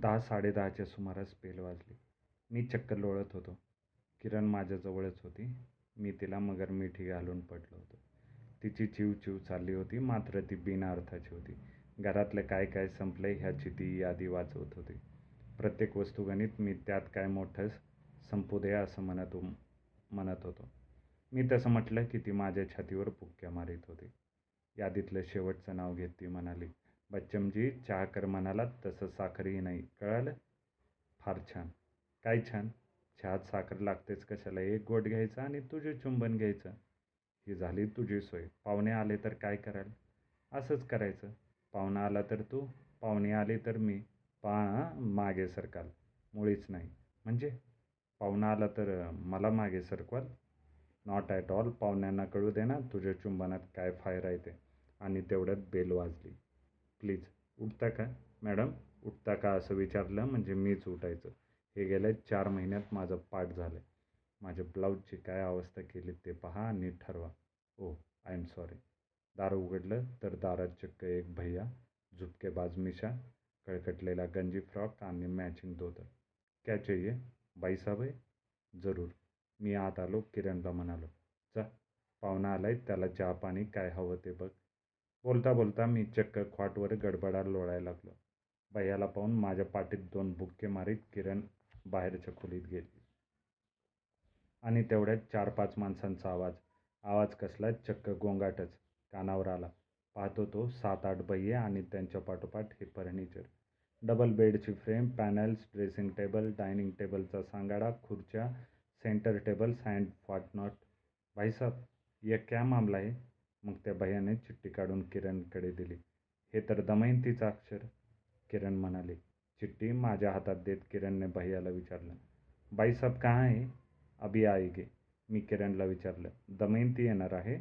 दहा साडेदहाच्या सुमारास बेल वाजली. मी चक्क लोळत होतो. किरण माझ्याजवळच होती. मी तिला मगर मिठी घालून पडलो होतो. तिची चिव चिव चालली होती, मात्र ती बिनार्थाची होती. घरातलं काय काय संपलं ह्याची ती यादी वाचवत होती. प्रत्येक वस्तुगणित मी त्यात काय मोठं संपू दे असं म्हणत होतो. मी तसं म्हटलं की ती माझ्या छातीवर पुक्क्या मारीत होती. यादीतलं शेवटचं नाव घेत ती म्हणाली, बच्चमजी चहा कर म्हणालात तसं साखरही नाही, कळालं? फार छान. काय छान? चहात साखर लागतेच कशाला? एक गोट घ्यायचा आणि तुझं चुंबन घ्यायचं. ही झाली तुझी सोय. पाहुणे आले तर काय कराल? असंच करायचं. पाहुणा आला तर तू, पाहुणे आले तर मी. पहा मागे सरकाल. मुळीच नाही. म्हणजे? पाहुणा आला तर मला मागे सरकवाल? Not at all. पाहुण्यांना कळू दे ना तुझ्या चुंबनात काय फायर आहे ते. आणि तेवढ्यात बेल वाजली. प्लीज उठता का? मॅडम उठता का असं विचारलं म्हणजे मीच उठायचं. हे गेल्या चार महिन्यात माझं पाठ झालं आहे माझ्या ब्लाऊजची काय अवस्था केलीत ते पहा आणि ठरवा. Oh I am sorry. दार उघडलं तर दारात चक्क एक भैया झुपकेबाज मिशा, कळकटलेला गंजी फ्रॉक आणि मॅचिंग धोतर. क्या चाहिये? बाईसाब हैं? जरूर. मी आत आलो. किरणला म्हणालो, जा पाहुणा आलाय त्याला चहा पाणी काय हवं ते बघ. बोलता बोलता मी चक्क खाटवर गडबडा लोळायला लागलो. भैयाला पाहून माझ्या पाठीत दोन बुक्के मारीत किरण बाहेरच्या खोलीत गेली. आणि तेवढ्यात चार पाच माणसांचा आवाज. आवाज कसला चक्क गोंगाटच कानावर आला. पाहतो तो सात आठ भैय्ये आणि त्यांच्या पाठोपाठ हे फर्निचर. डबल बेडची frame, panels, dressing table, dining टेबलचा सांगाडा, खुर्च्या, center tables and what not. भाईसाब ये क्या मामला है? मग त्या भैय्याने चिठ्ठी काढून किरणकडे दिली. हे तर दमयंतीचं अक्षर. किरण म्हणाली. चिठ्ठी माझ्या हातात देत किरणने भैयाला विचारलं, बाईसाहेब कहाँ आहे अभी आएंगे. मी किरणला विचारलं, दमयंती येणार आहे?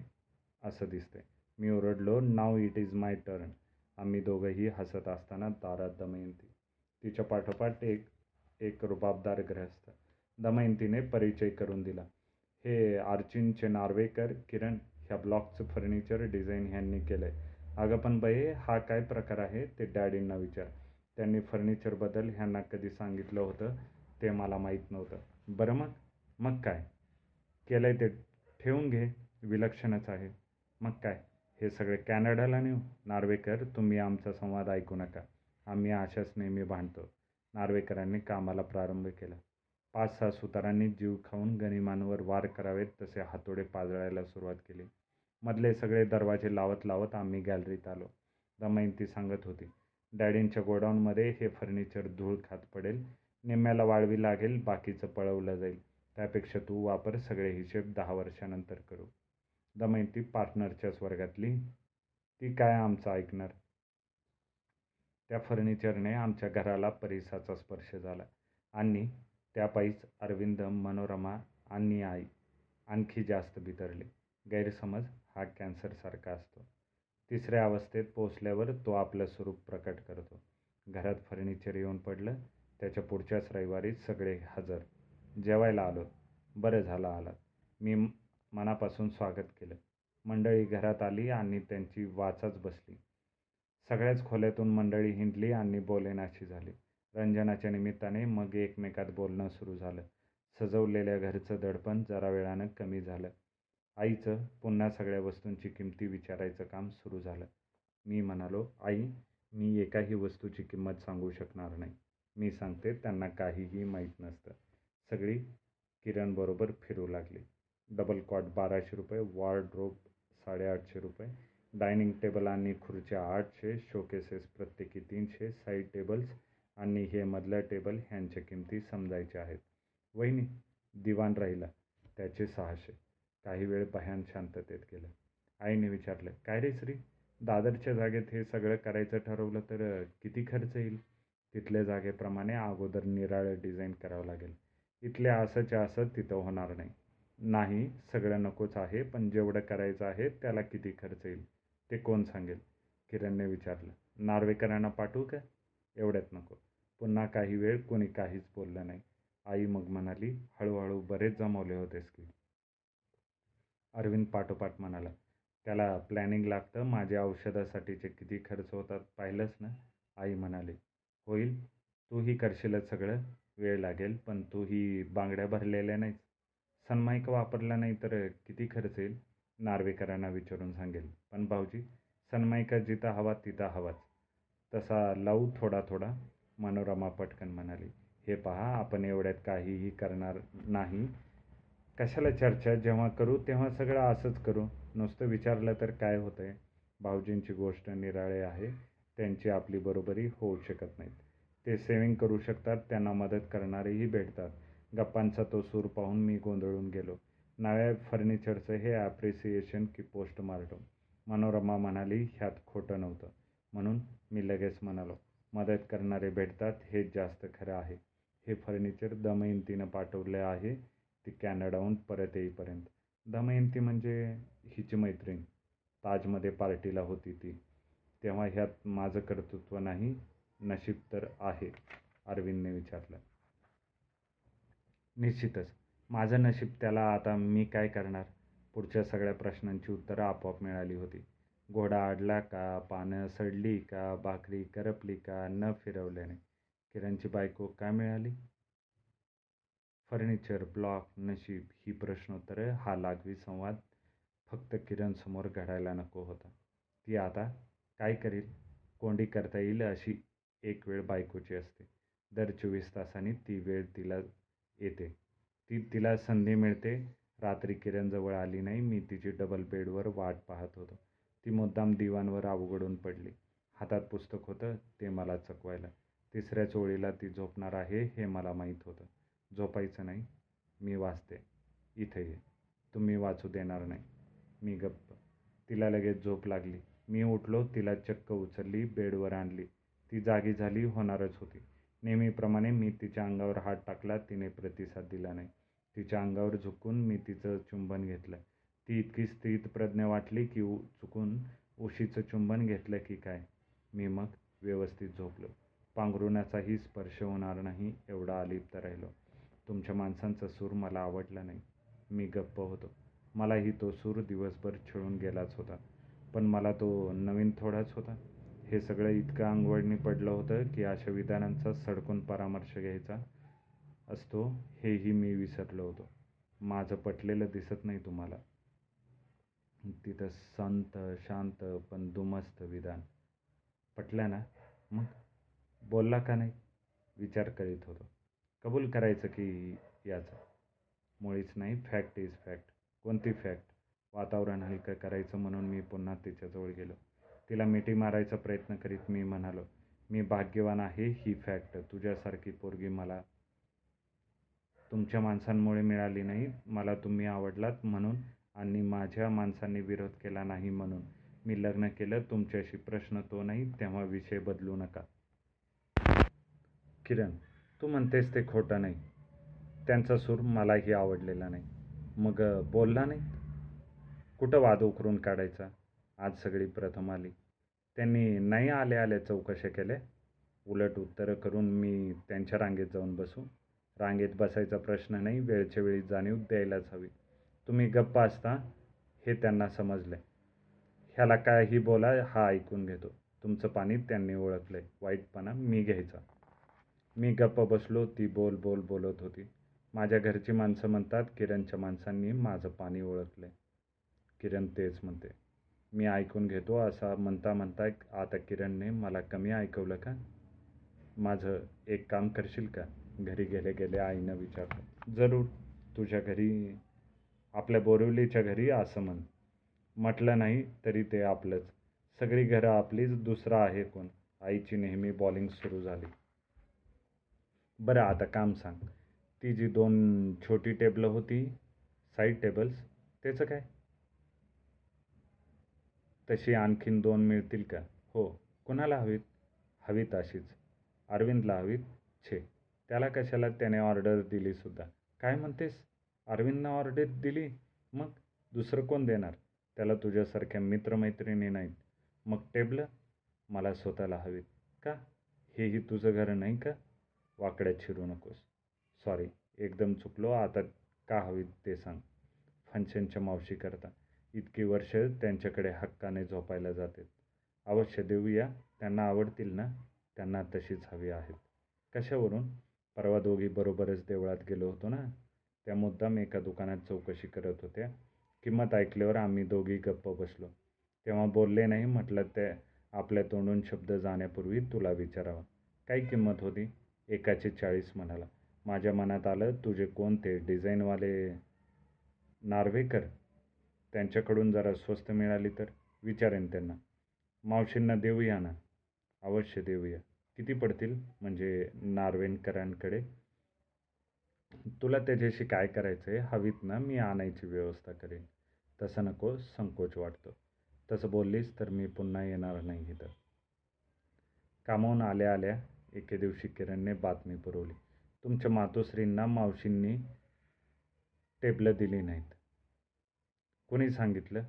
असं दिसते मी ओरडलो, now it is my turn. आम्ही दोघंही हसत असताना दारात दमयंती. तिच्या पाठोपाठ एक एक रुबाबदार ग्रहस्थ दमयंतीने परिचय करून दिला. हे आर्चिनचे नार्वेकर. किरण, ह्या ब्लॉकचं फर्निचर डिझाईन ह्यांनी केलं आहे अगं पण बाई हा काय प्रकार आहे ते डॅडींना विचार. त्यांनी फर्निचरबद्दल ह्यांना कधी सांगितलं होतं ते मला माहीत नव्हतं. बरं मग? मग काय केलं आहे ते ठेवून घे. विलक्षणच आहे. मग काय, हे सगळे कॅनडाला नेऊ? नार्वेकर, तुम्ही आमचा संवाद ऐकू नका. आम्ही अशाच नेहमी भांडतो. नार्वेकरांनी कामाला प्रारंभ केला. पाच सहा सुतारांनी जीव खाऊन गनिमांवर वार करावेत तसे हातोडे पाजळायला सुरुवात केली. मधले सगळे दरवाजे लावत लावत आम्ही गॅलरीत आलो. दमयंती सांगत होती, डॅडींच्या गोडाऊनमध्ये हे फर्निचर धूळ खात पडेल. निम्म्याला वाळवी लागेल, बाकीचं पळवलं जाईल. त्यापेक्षा तू वापर. सगळे हिशेब दहा वर्षानंतर करू. दमयंती पार्टनरच्याच वर्गातली. ती काय आमचं ऐकणार? त्या फर्निचरने आमच्या घराला परिसाचा स्पर्श झाला. आणि त्यापायीच अरविंद, मनोरमा आणि आई आणखी जास्त बितरली गैरसमज हा कॅन्सरसारखा असतो. तिसऱ्या अवस्थेत पोचल्यावर तो आपलं स्वरूप प्रकट करतो. घरात फर्निचर येऊन पडलं. त्याच्या पुढच्याच रविवारीच सगळे हजर. जेवायला आलो बरं झालं आलात. मी मनापासून स्वागत केलं. मंडळी घरात आली आणि त्यांची वाचाच बसली. सगळ्याच खोल्यातून मंडळी हिंडली आणि बोलेनाशी झाली. रंजनाच्या निमित्ताने मग एकमेकात बोलणं सुरू झालं. सजवलेल्या घरचं दडपण जरा वेळानं कमी झालं. आईचं पुन्हा सगळ्या वस्तूंची किंमती विचारायचं काम सुरू झालं. मी म्हणालो, आई, मी एकाही वस्तूची किंमत सांगू शकणार नाही. मी सांगते त्यांना काहीही माहीत नसतं. सगळी किरणबरोबर फिरू लागली. डबल कॉट बाराशे रुपये, वॉर्डरोब साडेआठशे रुपये, डायनिंग टेबल आणि खुर्च्या आठशे, शोकेसेस प्रत्येकी तीनशे, साईड टेबल्स आणि हे मधलं टेबल ह्यांच्या किंमती समजायच्या आहेत. वहिनी, दिवाण राहिला, त्याचे सहाशे. काही वेळ भयान शांततेत गेलं. आईने विचारलं, काय रे श्री, दादरच्या जागेत हे सगळं करायचं ठरवलं तर किती खर्च येईल? तिथल्या जागेप्रमाणे अगोदर निराळं डिझाईन करावं लागेल. इथले असंच्या असं तिथं होणार नाही. नाही, सगळं नकोच आहे, पण जेवढं करायचं आहे त्याला किती खर्च येईल ते कोण सांगेल? किरणने विचारलं. नार्वेकरांना पाठवू का? एवढ्यात नको. पुन्हा काही वेळ कुणी काहीच बोललं नाही. आई मग म्हणाली, हळूहळू बरेच जमवले होतेस की. अरविंद पाठोपाठ म्हणाला, त्याला प्लॅनिंग लागतं. माझ्या औषधासाठीचे किती खर्च होतात पाहिलंच ना? आई म्हणाली, होईल. तूही करशीलच सगळं वेळ लागेल पण तूही बांगड्या भरलेल्या नाहीस सन्माईक वापरला नाही तर किती खर्च येईल नार्वेकरांना विचारून सांगेल पण भाऊजी सनमाईका जिथं हवा तिथं हवाच तसा लावू थोडा थोडा मनोरमा पटकन म्हणाली हे पहा आपण एवढ्यात काहीही करणार नाही. कशाला चर्चा? जेव्हा करू तेव्हा सगळं असंच करू. नुसतं विचारलं तर काय होतंय? भाऊजींची गोष्ट निराळे आहे. त्यांची आपली बरोबरी होऊ शकत नाहीत. ते सेविंग करू शकतात त्यांना मदत करणारेही भेटतात. गप्पांचा तो सूर पाहून मी गोंधळून गेलो. नव्या फर्निचरचं हे ॲप्रिसिएशन की पोस्टमार्टम मनोरमा म्हणाली ह्यात खोटं नव्हतं. म्हणून मी लगेच म्हणालो मदत करणारे भेटतात हेच जास्त खरं आहे. हे फर्निचर दमयंतीनं पाठवले आहे ती कॅनडाहून परत येईपर्यंत. दमयंती म्हणजे हिची मैत्रीण. ताजमध्ये पार्टीला होती ती. तेव्हा ह्यात माझं कर्तृत्व नाही नशीब तर आहे अरविंदने विचारलं. निश्चितच. माझं नशीब त्याला आता मी काय करणार? पुढच्या सगळ्या प्रश्नांची उत्तरं आपोआप मिळाली होती. घोडा अडला का पानं सडली का भाकरी करपली का न फिरवल्याने किरणची बायको काय मिळाली? फर्निचर ब्लॉक नशीब ही प्रश्नोत्तरं हा लागवी संवाद फक्त किरणसमोर घडायला नको होता. ती आता काय करेल? कोंडी करता येईल अशी एक वेळ बायकोची असते. दर चोवीस तासांनी ती वेळ तिला येते. ती तिला संधी मिळते. रात्री किरण जवळ आली नाही. मी तिची डबल बेडवर वाट पाहत होतो. ती मुद्दाम दिवाणवर अवघडून पडली. हातात पुस्तक होतं ते मला चकवायला. तिसऱ्या चोळीला ती झोपणार आहे हे मला माहीत होतं. झोपायचं नाही मी वाचते. इथे ये. तुम्ही वाचू देणार नाही. मी गप्प. तिला लगेच झोप लागली. मी उठलो तिला चक्क उचलली बेडवर आणली. ती जागी झाली होणारच होती. नेहमीप्रमाणे मी तिच्या अंगावर हात टाकला तिने प्रतिसाद दिला नाही. तिच्या अंगावर झुकून मी तिचं चुंबन घेतलं. ती इतकी स्थितप्रज्ञ वाटली की चुकून उशीचं चुंबन घेतलं की काय? मी मग व्यवस्थित झोपलो. पांघरुणाचाही स्पर्श होणार नाही एवढा अलिप्त राहिलो. तुमच्या माणसांचा सूर मला आवडला नाही. मी गप्प होतो. मलाही तो सूर दिवसभर छळून गेलाच होता. पण मला तो नवीन थोडाच होता. हे सगळं इतकं अंगवळणी पडलं होतं की अशा विधानांचा सडकून परामर्श घ्यायचा असतो हेही मी विसरलो होतो. माझं पटलेलं दिसत नाही तुम्हाला. तिथं संत शांत पण दुमस्त विधान. पटलं ना? मग बोलला का नाही? विचार करीत होतो. कबूल करायचं की याचं? मुळीच नाही फॅक्ट इज फॅक्ट कोणती फॅक्ट वातावरण हलकं करायचं म्हणून मी पुन्हा तिच्याजवळ गेलो. तिला मिठी मारायचा प्रयत्न करीत मी म्हणालो मी भाग्यवान आहे ही फॅक्ट तुझ्यासारखी पोरगी मला तुमच्या माणसांमुळे मिळाली नाही. मला तुम्ही आवडलात म्हणून आणि माझ्या माणसांनी विरोध केला नाही म्हणून मी लग्न केलं. तुमच्याशी प्रश्न तो नाही तेव्हा विषय बदलू नका. किरण तू म्हणतेस ते खोटं नाही. त्यांचा सूर मलाही आवडलेला नाही. मग बोलला नाही? कुठं वाद उकरून काढायचा? आज सगळी प्रथम आली. त्यांनी नाही आले आले चौकशा केल्या उलट उत्तरं करून मी त्यांच्या रांगेत जाऊन बसू. रांगेत बसायचा प्रश्न नाही वेळच्या वेळी जाणीव द्यायलाच हवी. तुम्ही गप्प असता हे त्यांना समजलं. ह्याला कायही बोला हा ऐकून घेतो. तुमचं पाणी त्यांनी ओळखलंय वाईटपणा मी घ्यायचा. मी गप्प बसलो ती बोल बोल बोलत होती. माझ्या घरची माणसं म्हणतात किरणच्या माणसांनी माझं पाणी ओळखलंय किरण तेच म्हणते. मी ऐकून घेतो असा म्हणता म्हणता आता किरणने मला कमी ऐकवलं का? माझं एक काम करशील का? घरी गेले गेले आईनं विचारलं. जरूर तुझ्या घरी आपल्या बोरिवलीच्या घरी असं म्हण. म्हटलं नाही तरी ते आपलंच. सगळी घरं आपलीच दुसरं आहे कोण? आईची नेहमी बॉलिंग सुरू झाली. बरं आता काम सांग. ती जी दोन छोटी टेबलं होती साईड टेबल्स त्याचं काय? तशी आणखीन दोन मिळतील का? हो. कुणाला हवीत? हवीत अशीच. अरविंदला हवीत छे. त्याला कशाला त्याने ऑर्डर दिलीसुद्धा काय म्हणतेस? अरविंदनं ऑर्डर दिली मग दुसरं कोण देणार? त्याला तुझ्यासारख्या मित्रमैत्रिणी नाहीत. मग टेबलं? मला स्वतःला हवीत. का? हेही तुझं घर नाही का? वाकड्यात शिरू नकोस. सॉरी एकदम चुकलो. आता का हवीत ते सांग. फंक्शनच्या मावशी करता. इतकी वर्ष त्यांच्याकडे हक्काने झोपायला जातात. अवश्य देऊया. त्यांना आवडतील ना? त्यांना तशीच हवी आहेत. कशावरून? परवा दोघी बरोबरच देवळात गेलो होतो ना? त्या मुद्दाम एका दुकानात चौकशी करत होत्या. किंमत ऐकल्यावर आम्ही दोघी गप्प बसलो. तेव्हा बोलले नाही म्हटलं ते आपल्या तोंडून शब्द जाण्यापूर्वी तुला विचारावा. काय किंमत होती? एकाचे चाळीस म्हणाला. माझ्या मनात आलं तुझे कोणते डिझाईनवाले नार्वेकर? त्यांच्याकडून जरा स्वस्त मिळाली तर विचारेन त्यांना. मावशींना देऊया ना? अवश्य देऊया. किती पडतील? म्हणजे नार्वेनकरांकडे तुला त्याच्याशी काय करायचं आहे हवीत ना मी आणायची व्यवस्था करेन. तसं नको संकोच वाटतो. तसं बोललीस तर मी पुन्हा येणार नाही इथं. कामावून आल्या आल्या एके दिवशी किरणने बातमी पुरवली. तुमच्या मातोश्रींना मावशींनी टेबलं दिली नाहीत. कोणी सांगितलं?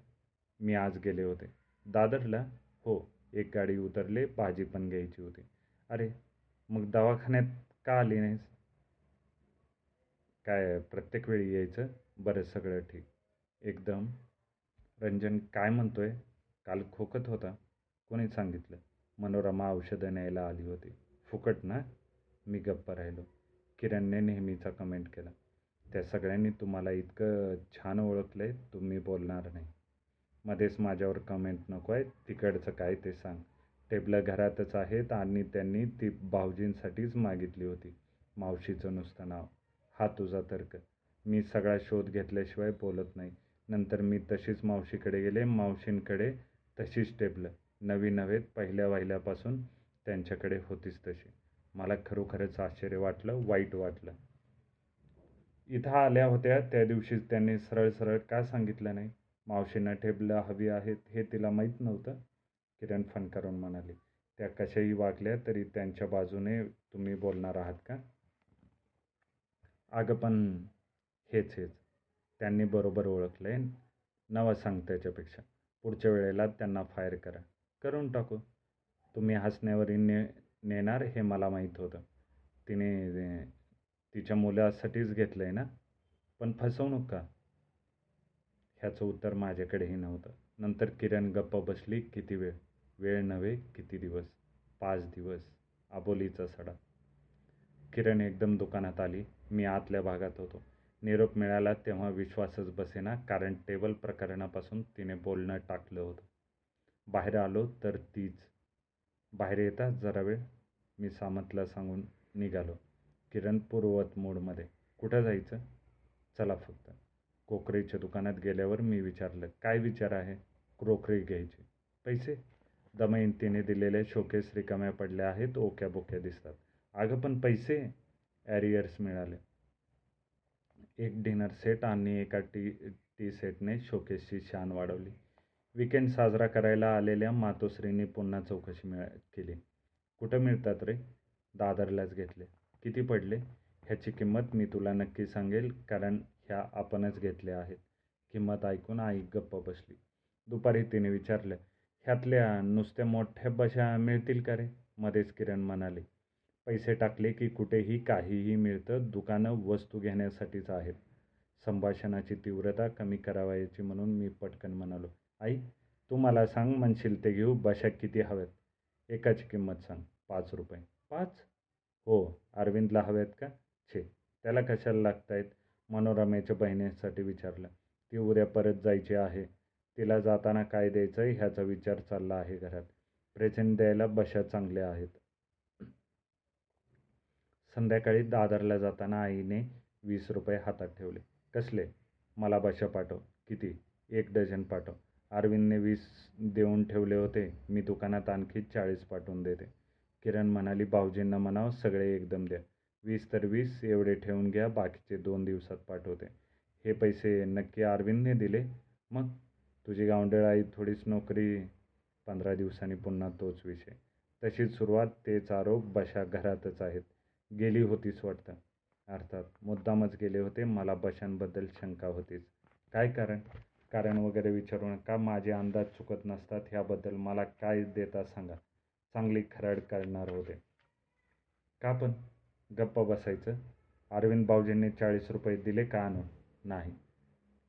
मी आज गेले होते. दादरला? हो एक गाडी उतरले भाजी पण घ्यायची होती. अरे मग दवाखान्यात का आली नाहीस? काय प्रत्येक वेळी यायचं? बरं सगळं ठीक. एकदम. रंजन काय म्हणतो आहे काल खोकत होता. कोणी सांगितलं? मनोरमा औषधं न्यायला आली होती. फुकट ना? मी गप्प राहिलो. किरणने नेहमीचा कमेंट केला. त्या सगळ्यांनी तुम्हाला इतकं छान ओळखलं आहे तुम्ही बोलणार नाही. मध्येच माझ्यावर कमेंट नको आहे तिकडचं काय ते सांग. टेबलं घरातच आहेत आणि त्यांनी ती भाऊजींसाठीच मागितली होती. मावशीचं नुसतं नाव. हा तुझा तर्क. मी सगळा शोध घेतल्याशिवाय बोलत नाही. नंतर मी तशीच मावशीकडे गेले. मावशींकडे तशीच टेबलं. नवी नव्हेत पहिल्या वाहिल्यापासून त्यांच्याकडे होतीच तशी. मला खरोखरच आश्चर्य वाटलं वाईट वाटलं. इथं आल्या होत्या त्या दिवशीच त्यांनी सरळ सरळ का सांगितलं नाही? मावशींना टेबलं हवी आहेत हे तिला माहीत नव्हतं? किरण फणकारून म्हणाली त्या कशाही वागल्या तरी त्यांच्या बाजूने तुम्ही बोलणार आहात का? अगं पण हेच हेच. त्यांनी बरोबर ओळखलं आहे नवं सांग त्याच्यापेक्षा पुढच्या वेळेला त्यांना फायर करा. करून टाकू. तुम्ही हसण्यावरी ने नेणार हे मला माहीत होतं. तिने तिच्या मुलासाठीच घेतलं आहे ना? पण फसवणूक का ह्याचं उत्तर माझ्याकडेही नव्हतं. नंतर किरण गप्प बसली. किती वेळ? वेळ नव्हे किती दिवस? पाच दिवस. आबोलीचा सडा. किरण एकदम दुकानात आली. मी आतल्या भागात होतो. निरोप मिळाला तेव्हा विश्वासच बसेना कारण टेबल प्रकरणापासून तिने बोलणं टाकलं होतं. बाहेर आलो तर तीच. बाहेर येता जरा वेळ मी सामंतला सांगून निघालो. किरण पूर्ववत मूडमध्ये. कुठं जायचं? चला फक्त. कोकरीच्या दुकानात गेल्यावर मी विचारलं काय विचार आहे? क्रोकरी घ्यायची. पैसे? दमयंतीने दिलेले शोकेस रिकाम्या पडल्या आहेत ओक्या बोक्या दिसतात. अगं पण पैसे ॲरियर्स मिळाले. एक डिनर सेट आणि एका टी टी सेटने शोकेसची शान वाढवली. विकेंड साजरा करायला आलेल्या मातोश्रींनी पुन्हा चौकशी मिळ केली. कुठं मिळतात रे? दादरलाच घेतले. किती पडले? ह्याची किंमत मी तुला नक्की सांगेल कारण ह्या आपणच घेतल्या आहेत. किंमत ऐकून आई गप्प बसली. दुपारी तिने विचारलं ह्यातल्या नुसत्या मोठ्या बशा मिळतील का रे? मध्येच किरण म्हणाले पैसे टाकले की कुठेही काहीही मिळतं दुकानं वस्तू घेण्यासाठीच आहेत. संभाषणाची तीव्रता कमी करावायची म्हणून मी पटकन म्हणालो आई तू मला सांग म्हणशील ते घेऊ बशा किती हव्यात एकाची किंमत सांग पाच रुपये. पाच? हो अरविंदला हव्यात का? छे त्याला कशाला लागत आहेत मनोरमेच्या बहिणीसाठी विचारलं. ती उद्या परत जायची आहे. तिला जाताना काय द्यायचं ह्याचा विचार चालला आहे घरात. प्रेझेंट द्यायला बशा चांगल्या आहेत. संध्याकाळी दादरला जाताना आईने वीस रुपये हातात ठेवले. कसले? मला बशा पाठव. किती? एक डझन पाठव. अरविंदने वीस देऊन ठेवले होते. मी दुकानात आणखी चाळीस पाठवून देते. किरण म्हणाली भाऊजींना म्हणावं सगळे एकदम द्या. वीस तर वीस एवढे ठेवून घ्या बाकीचे दोन दिवसात पाठवते. हे पैसे नक्की अरविंदने दिले? मग? तुझी गावंडळ आई थोडीच नोकरी पंधरा दिवसांनी पुन्हा तोच विषय. तशीच सुरुवात तेच आरोप बशा घरातच आहेत. गेली होतीच वाटतं? अर्थात मुद्दामच गेले होते मला बशांबद्दल शंका होतीच. काय कारण? कारण वगैरे विचारू नका माझे अंदाज चुकत नसतात ह्याबद्दल मला काय देता सांगा. चांगली खराड करणार होते. का पण? गप्प बसायचं. अरविंद भाऊजींनी चाळीस रुपये दिले का आणून नाही.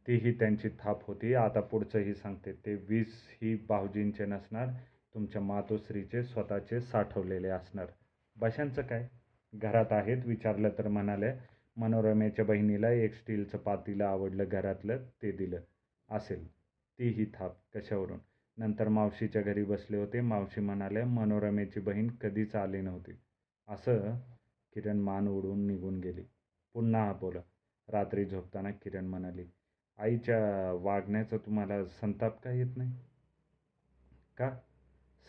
तीही त्यांची थाप होती. आता पुढचंही सांगते. ते वीस ही भाऊजींचे नसणार तुमच्या मातोश्रीचे स्वतःचे साठवलेले असणार. बशांचं काय? घरात आहेत विचारलं तर म्हणाले मनोरमेच्या बहिणीला एक स्टीलचं पातीलं आवडलं घरातलं ते दिलं असेल तीही थाप कशावरून? नंतर मावशीच्या घरी बसले होते. मावशी म्हणाले मनोरमेची बहीण कधीच आली नव्हती. असं किरण मान ओढून निघून गेली. पुन्हा बोला. रात्री झोपताना किरण म्हणाली आईच्या वागण्याचा तुम्हाला संताप का येत नाही? का?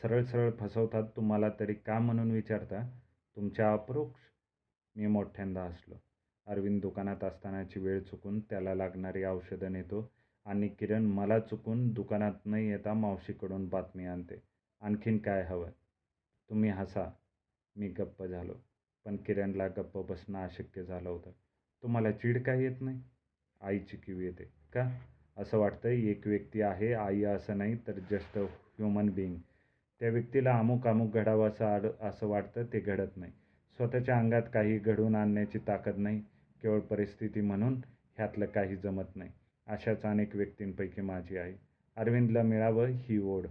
सरळ सरळ फसवतात तुम्हाला तरी का म्हणून विचारता? तुमच्या अप्रोक्ष. मी मोठ्यांदा हसलो. अरविंद दुकानात असतानाची वेळ चुकून त्याला लागणारी औषधं नेतो आणि किरण मला चुकून दुकानात न येता मावशीकडून बातमी आणते. आणखीन काय हवं? तुम्ही हसा. मी गप्प झालो. पण किरणला गप्प बसणं अशक्य झालं होतं. तुम्हाला चीड काय येत नाही? आईची किव येते. का? असं वाटतं एक व्यक्ती आहे आई असं नाही तर जस्ट ह्युमन बिईंग त्या व्यक्तीला अमुक अमुक घडावं असं आड असं वाटतं ते घडत नाही. स्वतःच्या अंगात काही घडवून आणण्याची ताकद नाही केवळ परिस्थिती म्हणून ह्यातलं काही जमत नाही. अशाच अनेक व्यक्तींपैकी माझी आई. अरविंदला मिळावं ही ओढ.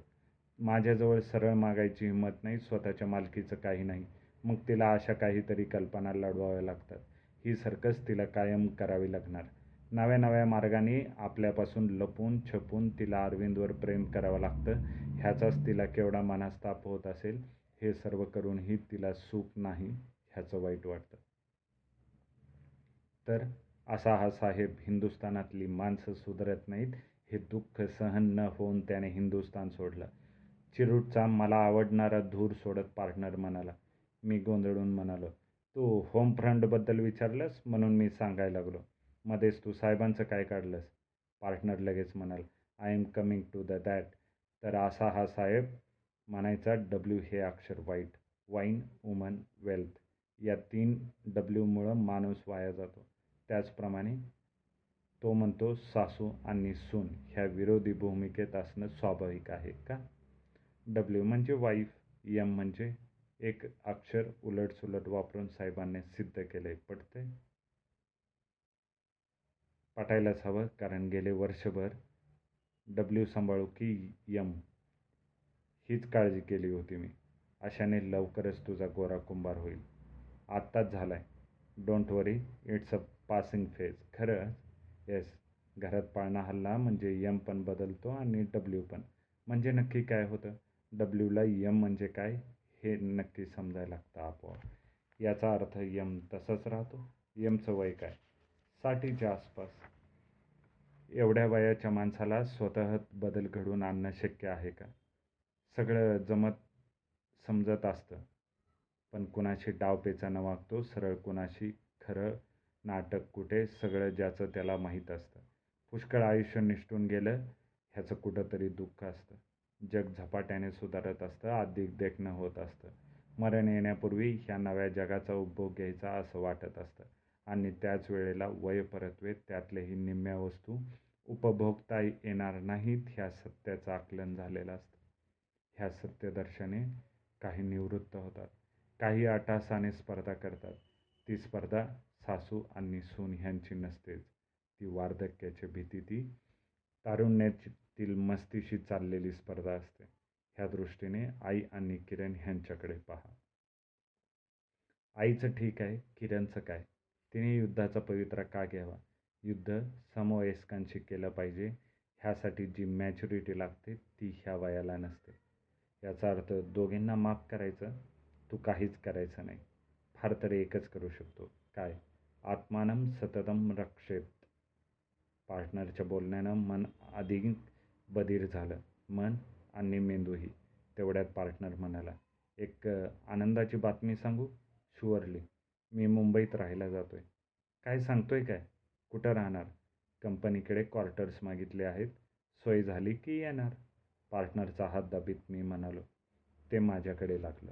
माझ्याजवळ सरळ मागायची हिंमत नाही स्वतःच्या मालकीचं काही नाही. मग तिला अशा काहीतरी कल्पना लढवाव्या लागतात. ही सर्कस तिला कायम करावी लागणार. नव्या नव्या मार्गाने आपल्यापासून लपून छपून तिला अरविंदवर प्रेम करावं लागतं. ह्याचाच तिला केवढा मनस्ताप होत असेल हे सर्व करूनही तिला सुख नाही ह्याचं वाईट वाटतं. तर असा हा साहेब हिंदुस्थानातली माणसं सुधरत नाहीत हे दुःख सहन न होऊन त्याने हिंदुस्थान सोडलं. चिरूटचा मला आवडणारा धूर सोडत पार्टनर म्हणाला. मी गोंधळून म्हणालो तू होम फ्रंटबद्दल विचारलंस? म्हणून मी सांगायला लागलो. मध्येच तू साहेबांचं काय काढलंस? पार्टनर लगेच म्हणाल I am coming to the that. तर असा हा साहेब म्हणायचा डब्ल्यू हे अक्षर वाईट वाईन वुमन वेल्थ. या तीन डब्ल्यूमुळं माणूस वाया जातो. त्याचप्रमाणे तो म्हणतो सासू आणि सून ह्या विरोधी भूमिकेत असणं स्वाभाविक आहे का? डब्ल्यू म्हणजे वाईफ यम म्हणजे एक अक्षर उलटसुलट वापरून साहेबांनी सिद्ध केले पडते पटायलाच हवं कारण गेले वर्षभर डब्ल्यू सांभाळू की यम हीच काळजी केली होती मी. अशाने लवकरच तुझा गोरा कुंभार होईल. आत्ताच झाला आहे don't worry it's a passing phase खरं येस घरात पाळणा हल्ला म्हणजे यम पण बदलतो आणि डब्ल्यू पण. म्हणजे नक्की काय होतं? डब्ल्यूला यम म्हणजे काय? हे नक्की समजायला लागतं आपोआप. याचा अर्थ यम तसंच राहतो. यमचं वय काय? साठीच्या आसपास. एवढ्या वयाच्या माणसाला स्वतः बदल घडवून आणणं शक्य आहे का? सगळं जमत समजत असतं. पण कुणाशी डावपेचानं वागतो सरळ कुणाशी खरं नाटक कुठे सगळं ज्याचं त्याला माहीत असतं. पुष्कळ आयुष्य निष्ठून गेलं ह्याचं कुठंतरी दुःख असतं. जग झपाट्याने सुधारत असतं अधिक देखणं होत असतं. मरण येण्यापूर्वी ह्या नव्या जगाचा उपभोग घ्यायचा असं वाटत असतं. आणि त्याच वेळेला वय परतवेत त्यातल्याही निम्म्या वस्तू उपभोगता येणार नाहीत ह्या सत्याचं आकलन झालेलं असतं. ह्या सत्यदर्शने काही निवृत्त होतात काही आटासाने स्पर्धा करतात. ती स्पर्धा सासू आणि सून ह्यांची नसतेच. ती वार्धक्याची भीती ती तारुण्यातील मस्तीशी चाललेली स्पर्धा असते. ह्या दृष्टीने आई आणि किरण ह्यांच्याकडे पहा. आईचं ठीक आहे किरणचं काय? तिने युद्धाचा पवित्रा का घ्यावा? युद्ध समवयस्कांशी केलं पाहिजे. ह्यासाठी जी मॅच्युरिटी लागते ती ह्या वयाला नसते. याचा अर्थ दोघींना माफ करायचं तू काहीच करायचं नाही. फार तर एकच करू शकतो. काय? आत्मानं सततम रक्षेत. पार्टनरच्या बोलण्यानं मन अधिक बधीर झालं. मन आणि मेंदूही तेवढ्यात पार्टनर म्हणाला एक आनंदाची बातमी सांगू? शुअरली. मी मुंबईत राहायला जातो आहे काय सांगतो आहे काय? कुठं राहणार? कंपनीकडे क्वार्टर्स मागितले आहेत. सोय झाली की येणार. पार्टनरचा हात दाबीत मी म्हणालो. ते माझ्याकडे लागलं.